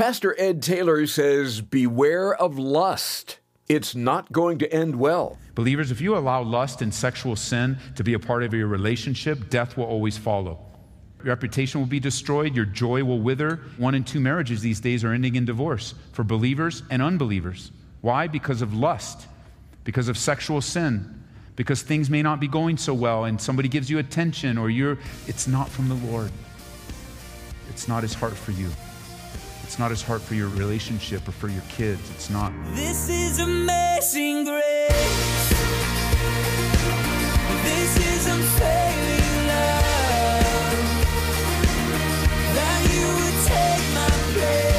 Pastor Ed Taylor says, Beware of lust. It's not going to end well. Believers, if you allow lust and sexual sin to be a part of your relationship, death will always follow. Your reputation will be destroyed, your joy will wither. One in two marriages these days are ending in divorce for believers and unbelievers. Why? Because of lust, because of sexual sin, because things may not be going so well and somebody gives you attention or you're, it's not from the Lord. It's not his heart for you. It's not as hard for your relationship or for your kids. It's not. This is amazing grace. This is unfailing love. That you would take my place.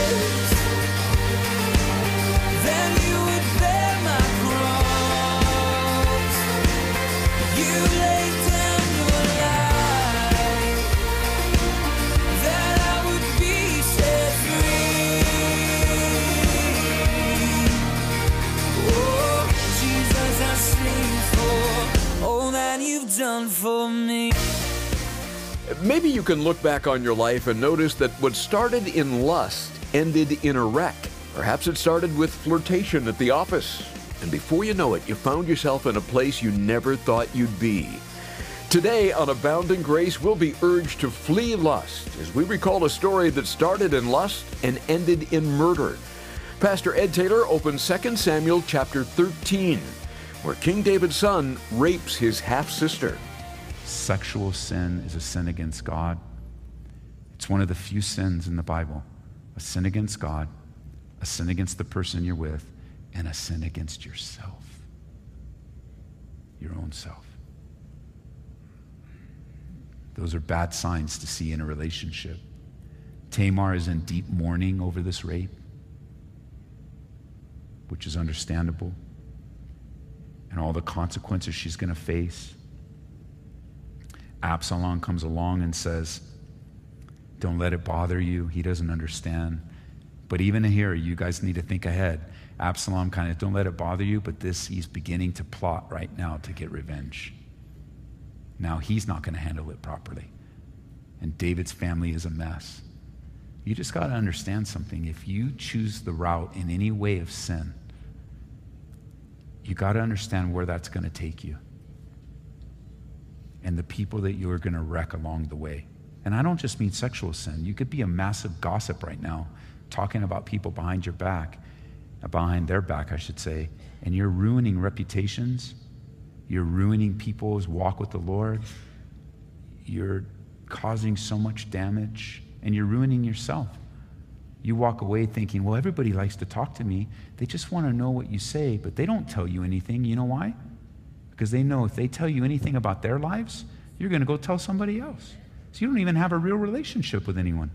Can look back on your life and notice that what started in lust ended in a wreck. Perhaps it started with flirtation at the office, and before you know it, you found yourself in a place you never thought you'd be. Today on Abounding Grace, we'll be urged to flee lust as we recall a story that started in lust and ended in murder. Pastor Ed Taylor opens 2 Samuel chapter 13, where King David's son rapes his half sister. Sexual sin is a sin against God. It's one of the few sins in the Bible a sin against God, a sin against the person you're with, and a sin against yourself, your own self. Those are bad signs to see in a relationship. Tamar is in deep mourning over this rape, which is understandable, and all the consequences she's going to face. Absalom comes along and says, Don't let it bother you. He doesn't understand. But even here, you guys need to think ahead. Absalom kind of, don't let it bother you, but this, he's beginning to plot right now to get revenge. Now he's not going to handle it properly. And David's family is a mess. You just got to understand something. If you choose the route in any way of sin, you got to understand where that's going to take you and the people that you're going to wreck along the way. And I don't just mean sexual sin. You could be a massive gossip right now, talking about people behind your back, behind their back, I should say, and you're ruining reputations. You're ruining people's walk with the Lord. You're causing so much damage, and you're ruining yourself. You walk away thinking, well, everybody likes to talk to me. They just want to know what you say, but they don't tell you anything. You know why? Because they know if they tell you anything about their lives, you're going to go tell somebody else. So you don't even have a real relationship with anyone.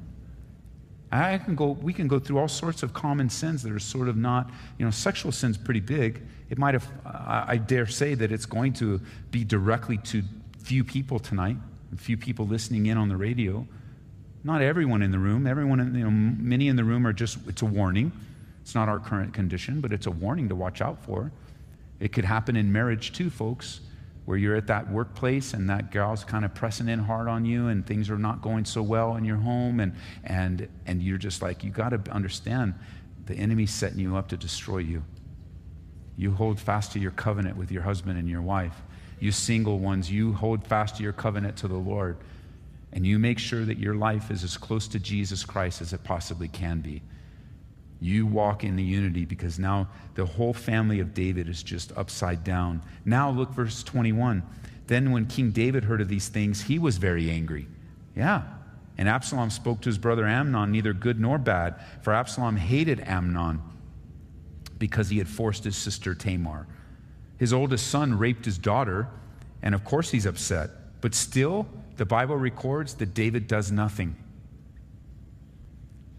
I can go, we can go through all sorts of common sins that are sort of not, you know, sexual sin's pretty big. It might have, I dare say that it's going to be directly to few people tonight, few people listening in on the radio. Not everyone in the room. Everyone, in, you know, many in the room are just, it's a warning. It's not our current condition, but it's a warning to watch out for. It could happen in marriage too, folks, where you're at that workplace and that gal's kind of pressing in hard on you and things are not going so well in your home and and and you're just like you got to understand the enemy's setting you up to destroy you. You hold fast to your covenant with your husband and your wife. You single ones, you hold fast to your covenant to the Lord. And you make sure that your life is as close to Jesus Christ as it possibly can be. You walk in the unity because now the whole family of David is just upside down. Now, look, verse 21. Then, when King David heard of these things, he was very angry. Yeah. And Absalom spoke to his brother Amnon, neither good nor bad, for Absalom hated Amnon because he had forced his sister Tamar. His oldest son raped his daughter, and of course he's upset. But still, the Bible records that David does nothing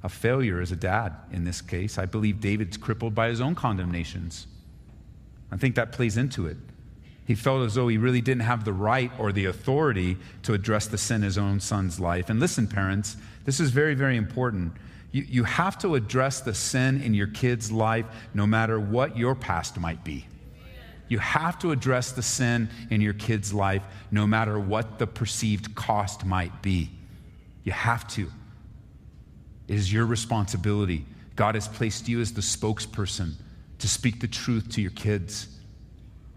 a failure as a dad in this case. I believe David's crippled by his own condemnations. I think that plays into it. He felt as though he really didn't have the right or the authority to address the sin in his own son's life. And listen, parents, this is very, very important. You, you have to address the sin in your kid's life no matter what your past might be. You have to address the sin in your kid's life no matter what the perceived cost might be. You have to. It is your responsibility. God has placed you as the spokesperson to speak the truth to your kids.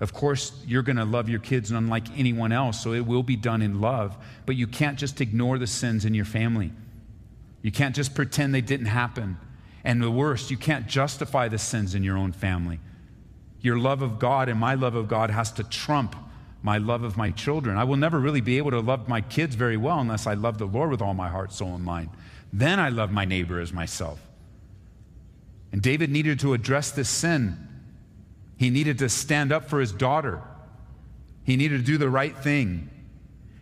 Of course, you're going to love your kids unlike anyone else, so it will be done in love, but you can't just ignore the sins in your family. You can't just pretend they didn't happen. And the worst, you can't justify the sins in your own family. Your love of God and my love of God has to trump my love of my children. I will never really be able to love my kids very well unless I love the Lord with all my heart, soul, and mind. Then I love my neighbor as myself. And David needed to address this sin. He needed to stand up for his daughter. He needed to do the right thing.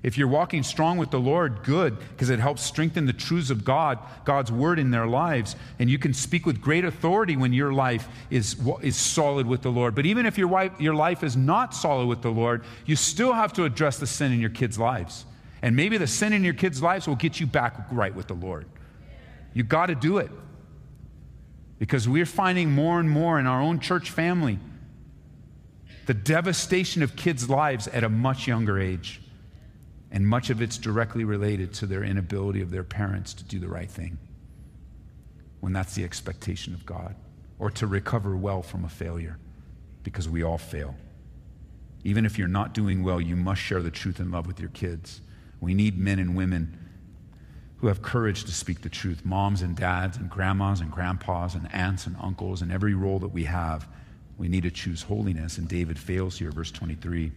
If you're walking strong with the Lord, good, because it helps strengthen the truths of God, God's word in their lives. And you can speak with great authority when your life is, is solid with the Lord. But even if your, wife, your life is not solid with the Lord, you still have to address the sin in your kids' lives. And maybe the sin in your kids' lives will get you back right with the Lord. You got to do it. Because we're finding more and more in our own church family the devastation of kids' lives at a much younger age. And much of it's directly related to their inability of their parents to do the right thing when that's the expectation of God, or to recover well from a failure, because we all fail. Even if you're not doing well, you must share the truth and love with your kids. We need men and women who have courage to speak the truth moms and dads, and grandmas and grandpas, and aunts and uncles, and every role that we have. We need to choose holiness, and David fails here, verse 23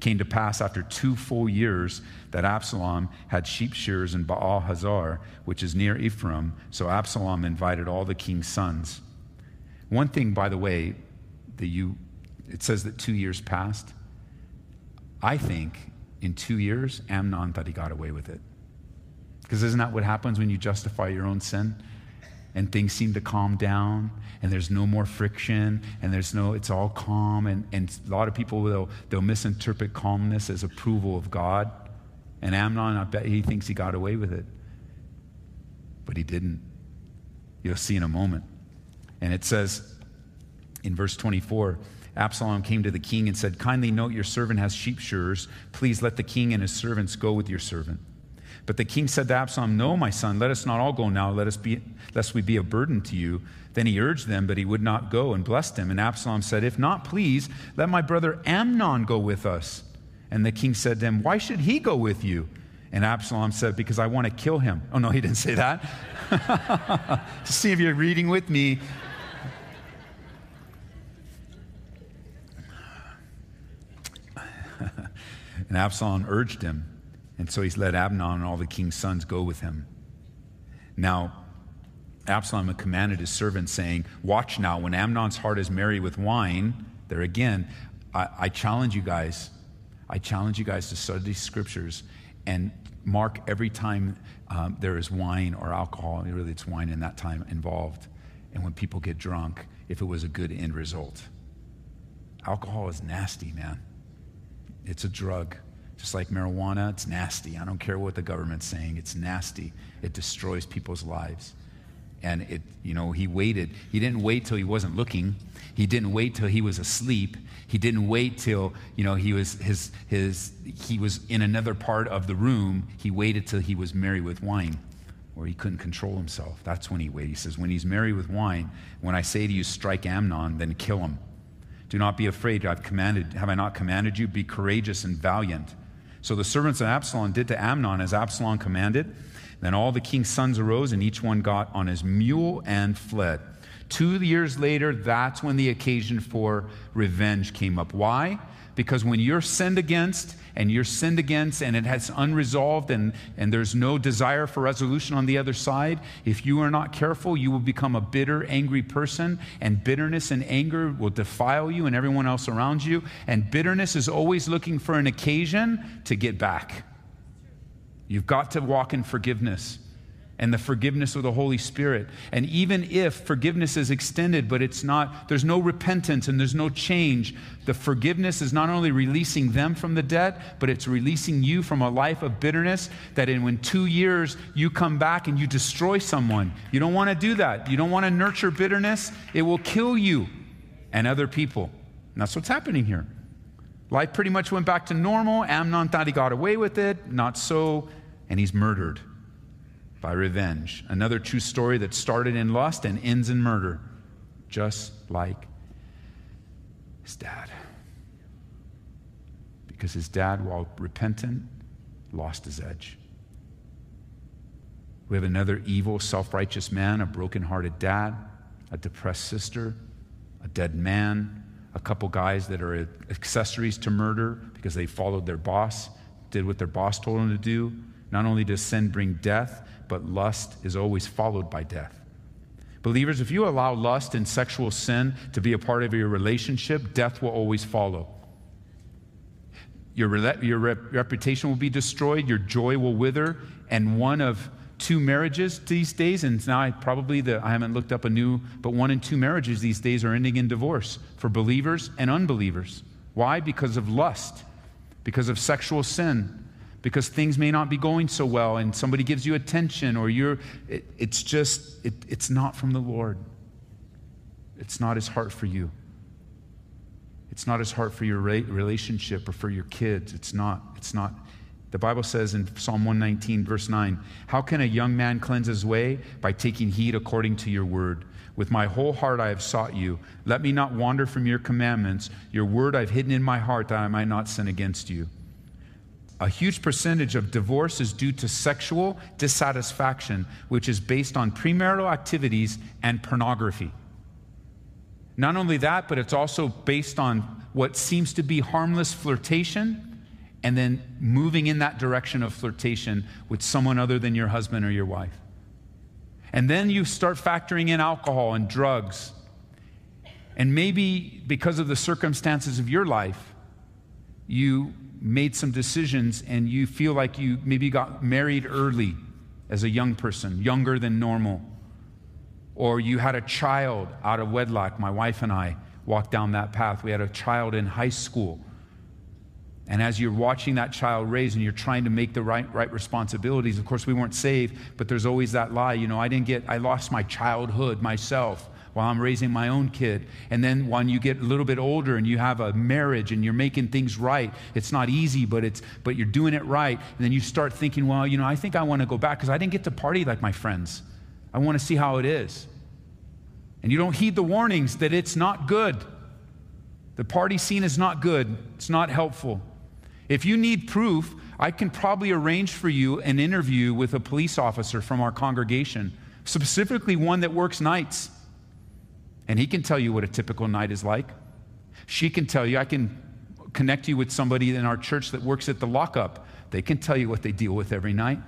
came to pass after two full years that Absalom had sheep shears in Baal Hazor, which is near Ephraim. So Absalom invited all the king's sons. One thing, by the way, that you, it says that two years passed. I think in two years, Amnon thought he got away with it. Because isn't that what happens when you justify your own sin? and things seem to calm down and there's no more friction and there's no it's all calm and, and a lot of people will they'll misinterpret calmness as approval of god. And amnon i bet he thinks he got away with it. But he didn't. You'll see in a moment. And it says in verse 24 absalom came to the king and said kindly note your servant has sheep shearers. Please let the king and his servants go with your servant but the king said to Absalom, No, my son, let us not all go now, let us be, lest we be a burden to you. Then he urged them, but he would not go and blessed him. And Absalom said, If not, please, let my brother Amnon go with us. And the king said to him, Why should he go with you? And Absalom said, Because I want to kill him. Oh, no, he didn't say that. see if you're reading with me. and Absalom urged him. And so he's let Amnon and all the king's sons go with him. Now, Absalom had commanded his servants, saying, Watch now, when Amnon's heart is merry with wine, there again, I, I challenge you guys, I challenge you guys to study scriptures and mark every time um, there is wine or alcohol, really it's wine in that time involved, and when people get drunk, if it was a good end result. Alcohol is nasty, man. It's a drug. Just like marijuana, it's nasty. I don't care what the government's saying, it's nasty. It destroys people's lives. And it, you know, he waited. He didn't wait till he wasn't looking. He didn't wait till he was asleep. He didn't wait till, you know, he was his his he was in another part of the room. He waited till he was merry with wine or he couldn't control himself. That's when he waited. He says, When he's merry with wine, when I say to you, strike Amnon, then kill him. Do not be afraid. I've commanded, have I not commanded you? Be courageous and valiant. So the servants of Absalom did to Amnon as Absalom commanded. Then all the king's sons arose, and each one got on his mule and fled. Two years later, that's when the occasion for revenge came up. Why? Because when you're sinned against and you're sinned against and it has unresolved and, and there's no desire for resolution on the other side, if you are not careful, you will become a bitter, angry person, and bitterness and anger will defile you and everyone else around you. And bitterness is always looking for an occasion to get back. You've got to walk in forgiveness and the forgiveness of the Holy Spirit. And even if forgiveness is extended, but it's not, there's no repentance and there's no change, the forgiveness is not only releasing them from the debt, but it's releasing you from a life of bitterness that in when two years you come back and you destroy someone. You don't want to do that. You don't want to nurture bitterness. It will kill you and other people. And that's what's happening here. Life pretty much went back to normal. Amnon thought he got away with it. Not so. And he's murdered. By revenge. Another true story that started in lust and ends in murder, just like his dad. Because his dad, while repentant, lost his edge. We have another evil, self righteous man, a broken-hearted dad, a depressed sister, a dead man, a couple guys that are accessories to murder because they followed their boss, did what their boss told them to do. Not only does sin bring death, but lust is always followed by death. Believers, if you allow lust and sexual sin to be a part of your relationship, death will always follow. Your, your rep- reputation will be destroyed, your joy will wither, and one of two marriages these days, and now I probably the, I haven't looked up a new, but one in two marriages these days are ending in divorce for believers and unbelievers. Why? Because of lust, because of sexual sin, because things may not be going so well, and somebody gives you attention, or you're, it, it's just, it, it's not from the Lord. It's not his heart for you. It's not his heart for your relationship or for your kids. It's not. It's not. The Bible says in Psalm 119, verse 9, How can a young man cleanse his way? By taking heed according to your word. With my whole heart I have sought you. Let me not wander from your commandments. Your word I've hidden in my heart that I might not sin against you. A huge percentage of divorce is due to sexual dissatisfaction, which is based on premarital activities and pornography. Not only that, but it's also based on what seems to be harmless flirtation and then moving in that direction of flirtation with someone other than your husband or your wife. And then you start factoring in alcohol and drugs. And maybe because of the circumstances of your life, you made some decisions and you feel like you maybe got married early as a young person, younger than normal or you had a child out of wedlock. My wife and I walked down that path. We had a child in high school. And as you're watching that child raise and you're trying to make the right, right responsibilities, of course, we weren't saved, but there's always that lie. You know, I didn't get, I lost my childhood myself while I'm raising my own kid. And then when you get a little bit older and you have a marriage and you're making things right, it's not easy, but it's but you're doing it right. And then you start thinking, well, you know, I think I want to go back because I didn't get to party like my friends. I want to see how it is. And you don't heed the warnings that it's not good. The party scene is not good, it's not helpful. If you need proof, I can probably arrange for you an interview with a police officer from our congregation, specifically one that works nights. And he can tell you what a typical night is like. She can tell you, I can connect you with somebody in our church that works at the lockup. They can tell you what they deal with every night.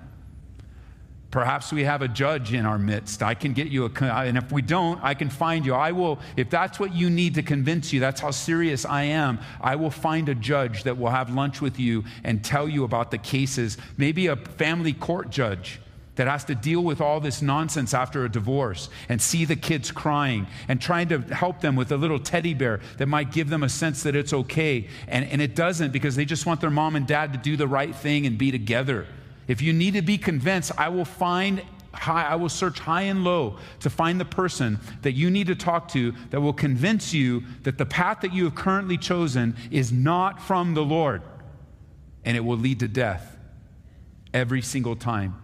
Perhaps we have a judge in our midst. I can get you a, and if we don't, I can find you. I will, if that's what you need to convince you, that's how serious I am, I will find a judge that will have lunch with you and tell you about the cases. Maybe a family court judge that has to deal with all this nonsense after a divorce and see the kids crying and trying to help them with a little teddy bear that might give them a sense that it's okay. And, and it doesn't because they just want their mom and dad to do the right thing and be together. If you need to be convinced, I will find high, I will search high and low to find the person that you need to talk to that will convince you that the path that you have currently chosen is not from the Lord. And it will lead to death every single time.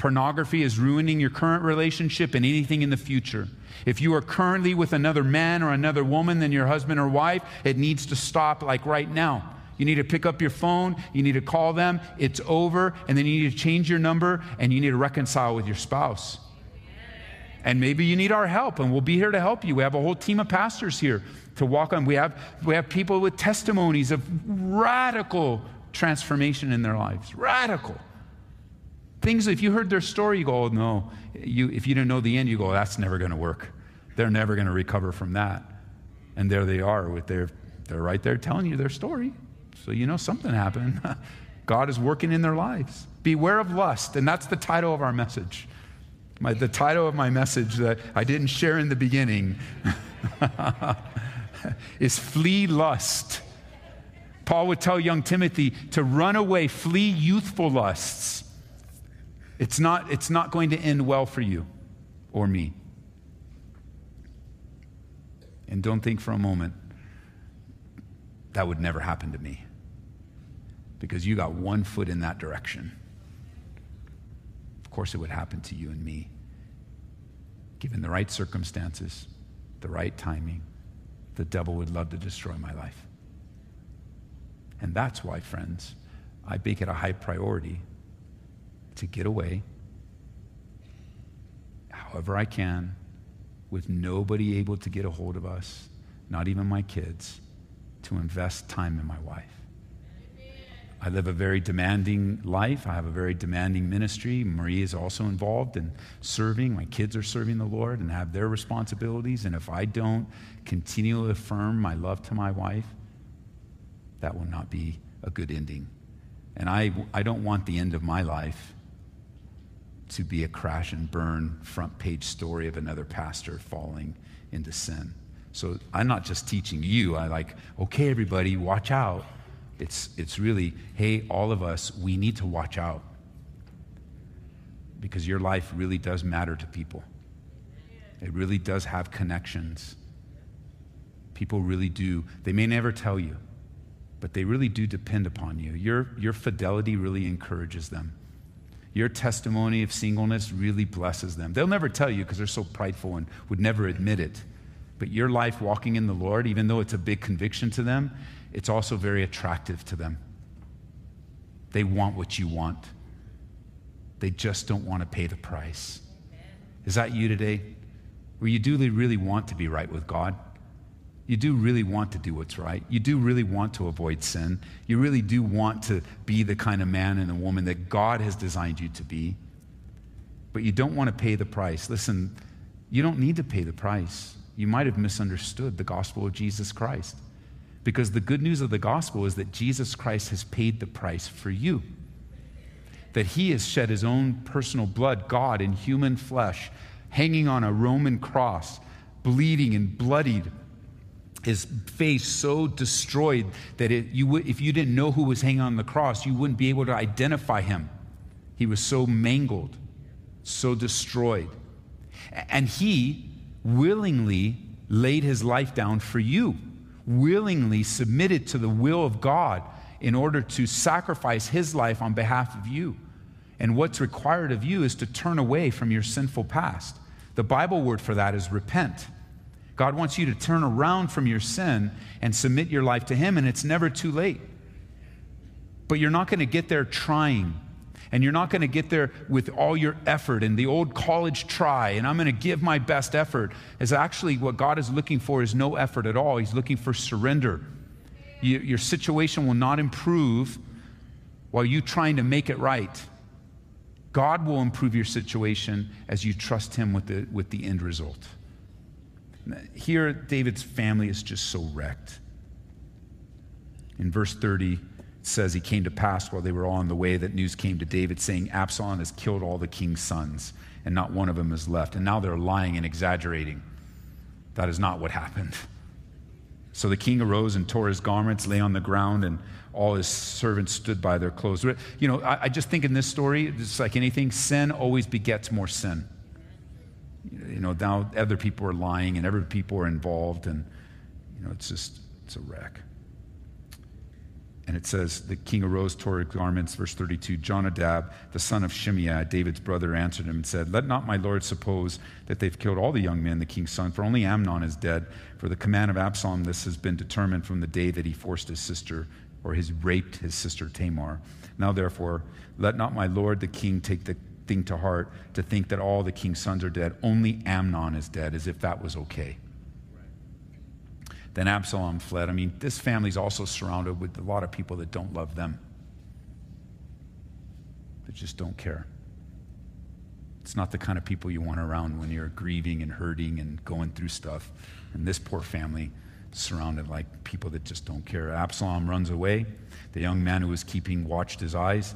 Pornography is ruining your current relationship and anything in the future. If you are currently with another man or another woman than your husband or wife, it needs to stop like right now. You need to pick up your phone, you need to call them, it's over, and then you need to change your number and you need to reconcile with your spouse. And maybe you need our help, and we'll be here to help you. We have a whole team of pastors here to walk on. We have, we have people with testimonies of radical transformation in their lives. Radical. Things, if you heard their story, you go, oh, no. You, if you didn't know the end, you go, that's never going to work. They're never going to recover from that. And there they are with their, they're right there telling you their story. So you know something happened. God is working in their lives. Beware of lust, and that's the title of our message. My, the title of my message that I didn't share in the beginning is Flee Lust. Paul would tell young Timothy to run away, flee youthful lusts. It's not, it's not going to end well for you or me. And don't think for a moment that would never happen to me because you got one foot in that direction. Of course, it would happen to you and me. Given the right circumstances, the right timing, the devil would love to destroy my life. And that's why, friends, I make it a high priority to get away however I can with nobody able to get a hold of us, not even my kids, to invest time in my wife. I live a very demanding life. I have a very demanding ministry. Marie is also involved in serving. My kids are serving the Lord and have their responsibilities. And if I don't continually affirm my love to my wife, that will not be a good ending. And I, I don't want the end of my life to be a crash and burn front page story of another pastor falling into sin. So I'm not just teaching you. I like, okay, everybody, watch out. It's, it's really, hey, all of us, we need to watch out. Because your life really does matter to people. It really does have connections. People really do. They may never tell you, but they really do depend upon you. Your, your fidelity really encourages them. Your testimony of singleness really blesses them. They'll never tell you because they're so prideful and would never admit it. But your life walking in the Lord, even though it's a big conviction to them, it's also very attractive to them. They want what you want, they just don't want to pay the price. Is that you today? Where you do really want to be right with God? You do really want to do what's right. You do really want to avoid sin. You really do want to be the kind of man and a woman that God has designed you to be. But you don't want to pay the price. Listen, you don't need to pay the price. You might have misunderstood the gospel of Jesus Christ. Because the good news of the gospel is that Jesus Christ has paid the price for you. That he has shed his own personal blood, God in human flesh, hanging on a Roman cross, bleeding and bloodied, his face so destroyed that it, you would, if you didn't know who was hanging on the cross, you wouldn't be able to identify him. He was so mangled, so destroyed. And he willingly laid his life down for you willingly submitted to the will of God in order to sacrifice his life on behalf of you. And what's required of you is to turn away from your sinful past. The Bible word for that is repent. God wants you to turn around from your sin and submit your life to Him, and it's never too late. But you're not going to get there trying and you're not going to get there with all your effort and the old college try and i'm going to give my best effort is actually what god is looking for is no effort at all. He's looking for surrender. You, your situation will not improve while you trying to make it right. God will improve your situation as you trust him with the, with the end result here david's family is just so wrecked in verse 30 it says he came to pass while they were all on the way that news came to David saying, Absalom has killed all the king's sons, and not one of them is left. And now they're lying and exaggerating. That is not what happened. So the king arose and tore his garments, lay on the ground, and all his servants stood by their clothes. You know, I, I just think in this story, it's like anything, sin always begets more sin. You know, now other people are lying and other people are involved, and, you know, it's just, it's a wreck. And it says, The king arose, tore his garments, verse 32. Jonadab, the son of Shimeah, David's brother, answered him and said, Let not my lord suppose that they've killed all the young men, the king's son, for only Amnon is dead. For the command of Absalom, this has been determined from the day that he forced his sister, or has raped his sister Tamar. Now, therefore, let not my lord the king take the thing to heart to think that all the king's sons are dead. Only Amnon is dead, as if that was okay. Then Absalom fled. I mean, this family's also surrounded with a lot of people that don't love them, that just don't care. It's not the kind of people you want around when you're grieving and hurting and going through stuff. And this poor family surrounded like people that just don't care. Absalom runs away. The young man who was keeping watched his eyes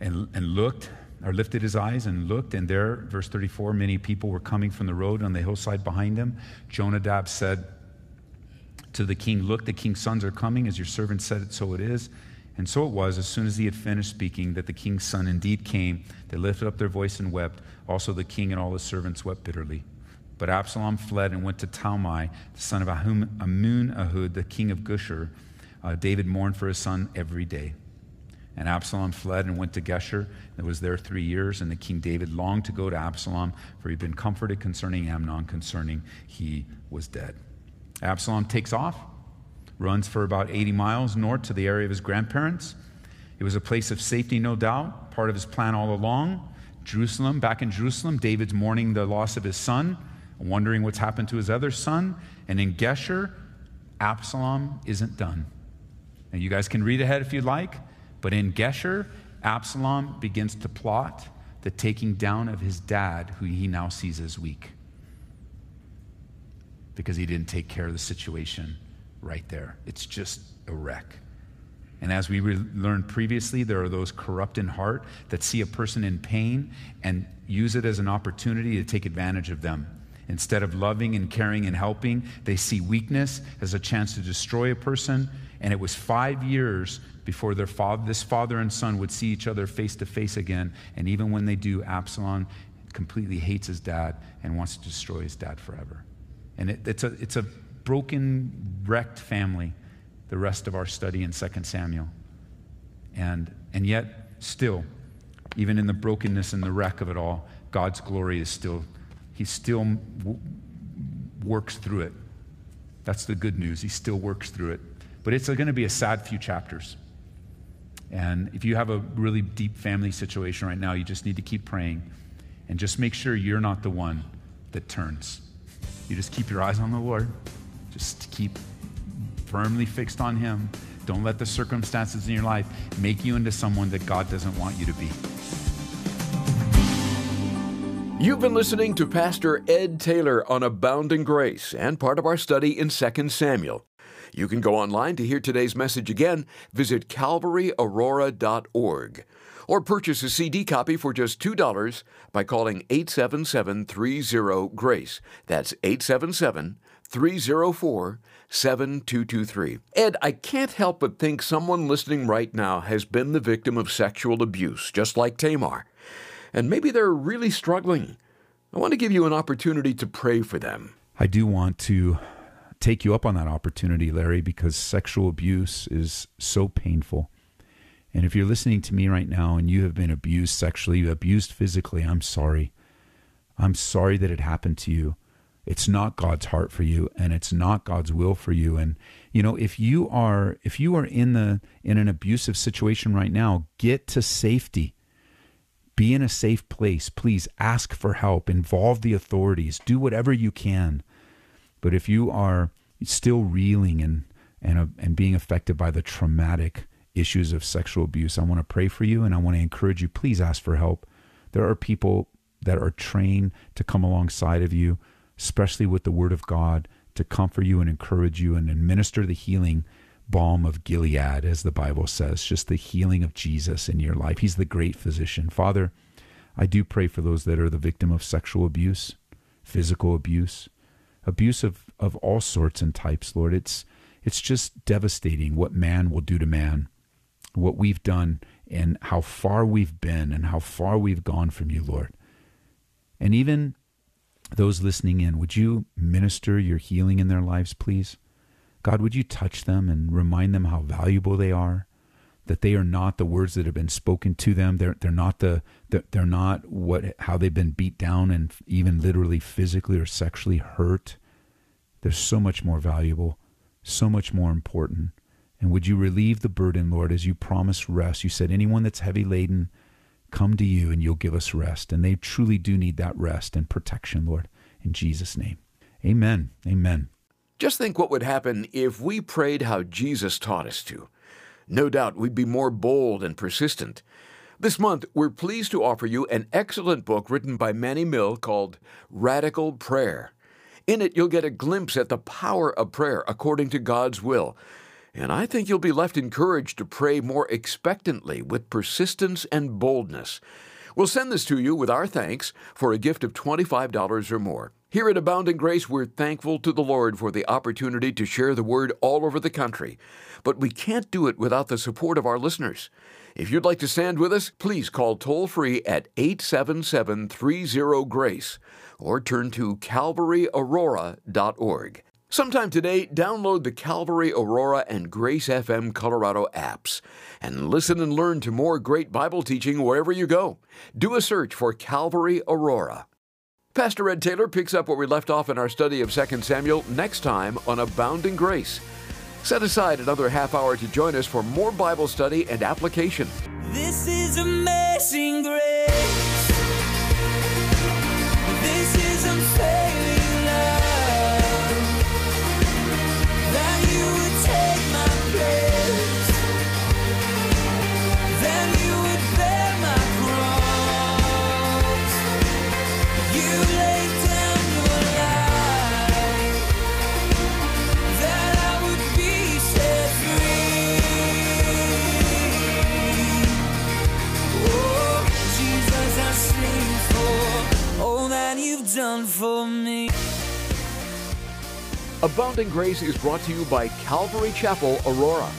and, and looked, or lifted his eyes and looked, and there, verse 34, many people were coming from the road on the hillside behind him. Jonadab said, to the king, Look, the king's sons are coming, as your servant said it, so it is. And so it was, as soon as he had finished speaking, that the king's son indeed came. They lifted up their voice and wept. Also the king and all his servants wept bitterly. But Absalom fled and went to Talmai, the son of Ammihud, the king of Geshur. Uh, David mourned for his son every day. And Absalom fled and went to Geshur and was there three years. And the king David longed to go to Absalom, for he'd been comforted concerning Amnon, concerning he was dead. Absalom takes off, runs for about 80 miles north to the area of his grandparents. It was a place of safety, no doubt, part of his plan all along. Jerusalem, back in Jerusalem, David's mourning the loss of his son, wondering what's happened to his other son. And in Geshur, Absalom isn't done. And you guys can read ahead if you'd like, but in Geshur, Absalom begins to plot the taking down of his dad, who he now sees as weak because he didn't take care of the situation right there. It's just a wreck. And as we re- learned previously, there are those corrupt in heart that see a person in pain and use it as an opportunity to take advantage of them. Instead of loving and caring and helping, they see weakness as a chance to destroy a person. And it was five years before their father, this father and son would see each other face to face again. And even when they do, Absalom completely hates his dad and wants to destroy his dad forever. And it, it's, a, it's a broken, wrecked family the rest of our study in 2 Samuel. And, and yet, still, even in the brokenness and the wreck of it all, God's glory is still, He still w- works through it. That's the good news. He still works through it. But it's going to be a sad few chapters. And if you have a really deep family situation right now, you just need to keep praying and just make sure you're not the one that turns. You just keep your eyes on the Lord. Just keep firmly fixed on Him. Don't let the circumstances in your life make you into someone that God doesn't want you to be. You've been listening to Pastor Ed Taylor on Abounding Grace and part of our study in 2 Samuel. You can go online to hear today's message again. Visit calvaryaurora.org or purchase a CD copy for just $2 by calling 877 GRACE. That's 877 304 7223. Ed, I can't help but think someone listening right now has been the victim of sexual abuse, just like Tamar. And maybe they're really struggling. I want to give you an opportunity to pray for them. I do want to take you up on that opportunity, Larry, because sexual abuse is so painful. And if you're listening to me right now and you have been abused sexually, abused physically, I'm sorry. I'm sorry that it happened to you. It's not God's heart for you and it's not God's will for you. And you know, if you are if you are in the in an abusive situation right now, get to safety. Be in a safe place. Please ask for help. Involve the authorities. Do whatever you can. But if you are still reeling and and uh, and being affected by the traumatic issues of sexual abuse, I want to pray for you and I want to encourage you. Please ask for help. There are people that are trained to come alongside of you, especially with the Word of God, to comfort you and encourage you and administer the healing balm of Gilead, as the Bible says, just the healing of Jesus in your life. He's the great physician. Father, I do pray for those that are the victim of sexual abuse, physical abuse, abuse of, of all sorts and types, Lord. It's it's just devastating what man will do to man what we've done and how far we've been and how far we've gone from you, Lord. And even those listening in, would you minister your healing in their lives, please? God, would you touch them and remind them how valuable they are? That they are not the words that have been spoken to them. They're, they're not the they're not what how they've been beat down and even literally physically or sexually hurt. They're so much more valuable, so much more important. And would you relieve the burden, Lord, as you promised rest? You said, anyone that's heavy laden, come to you and you'll give us rest. And they truly do need that rest and protection, Lord, in Jesus' name. Amen. Amen. Just think what would happen if we prayed how Jesus taught us to. No doubt we'd be more bold and persistent. This month, we're pleased to offer you an excellent book written by Manny Mill called Radical Prayer. In it, you'll get a glimpse at the power of prayer according to God's will and I think you'll be left encouraged to pray more expectantly with persistence and boldness. We'll send this to you with our thanks for a gift of $25 or more. Here at Abounding Grace, we're thankful to the Lord for the opportunity to share the word all over the country. But we can't do it without the support of our listeners. If you'd like to stand with us, please call toll free at 877 30 GRACE or turn to calvaryaurora.org. Sometime today, download the Calvary Aurora and Grace FM Colorado apps and listen and learn to more great Bible teaching wherever you go. Do a search for Calvary Aurora. Pastor Ed Taylor picks up where we left off in our study of 2 Samuel next time on Abounding Grace. Set aside another half hour to join us for more Bible study and application. This is amazing grace. Abounding Grace is brought to you by Calvary Chapel, Aurora.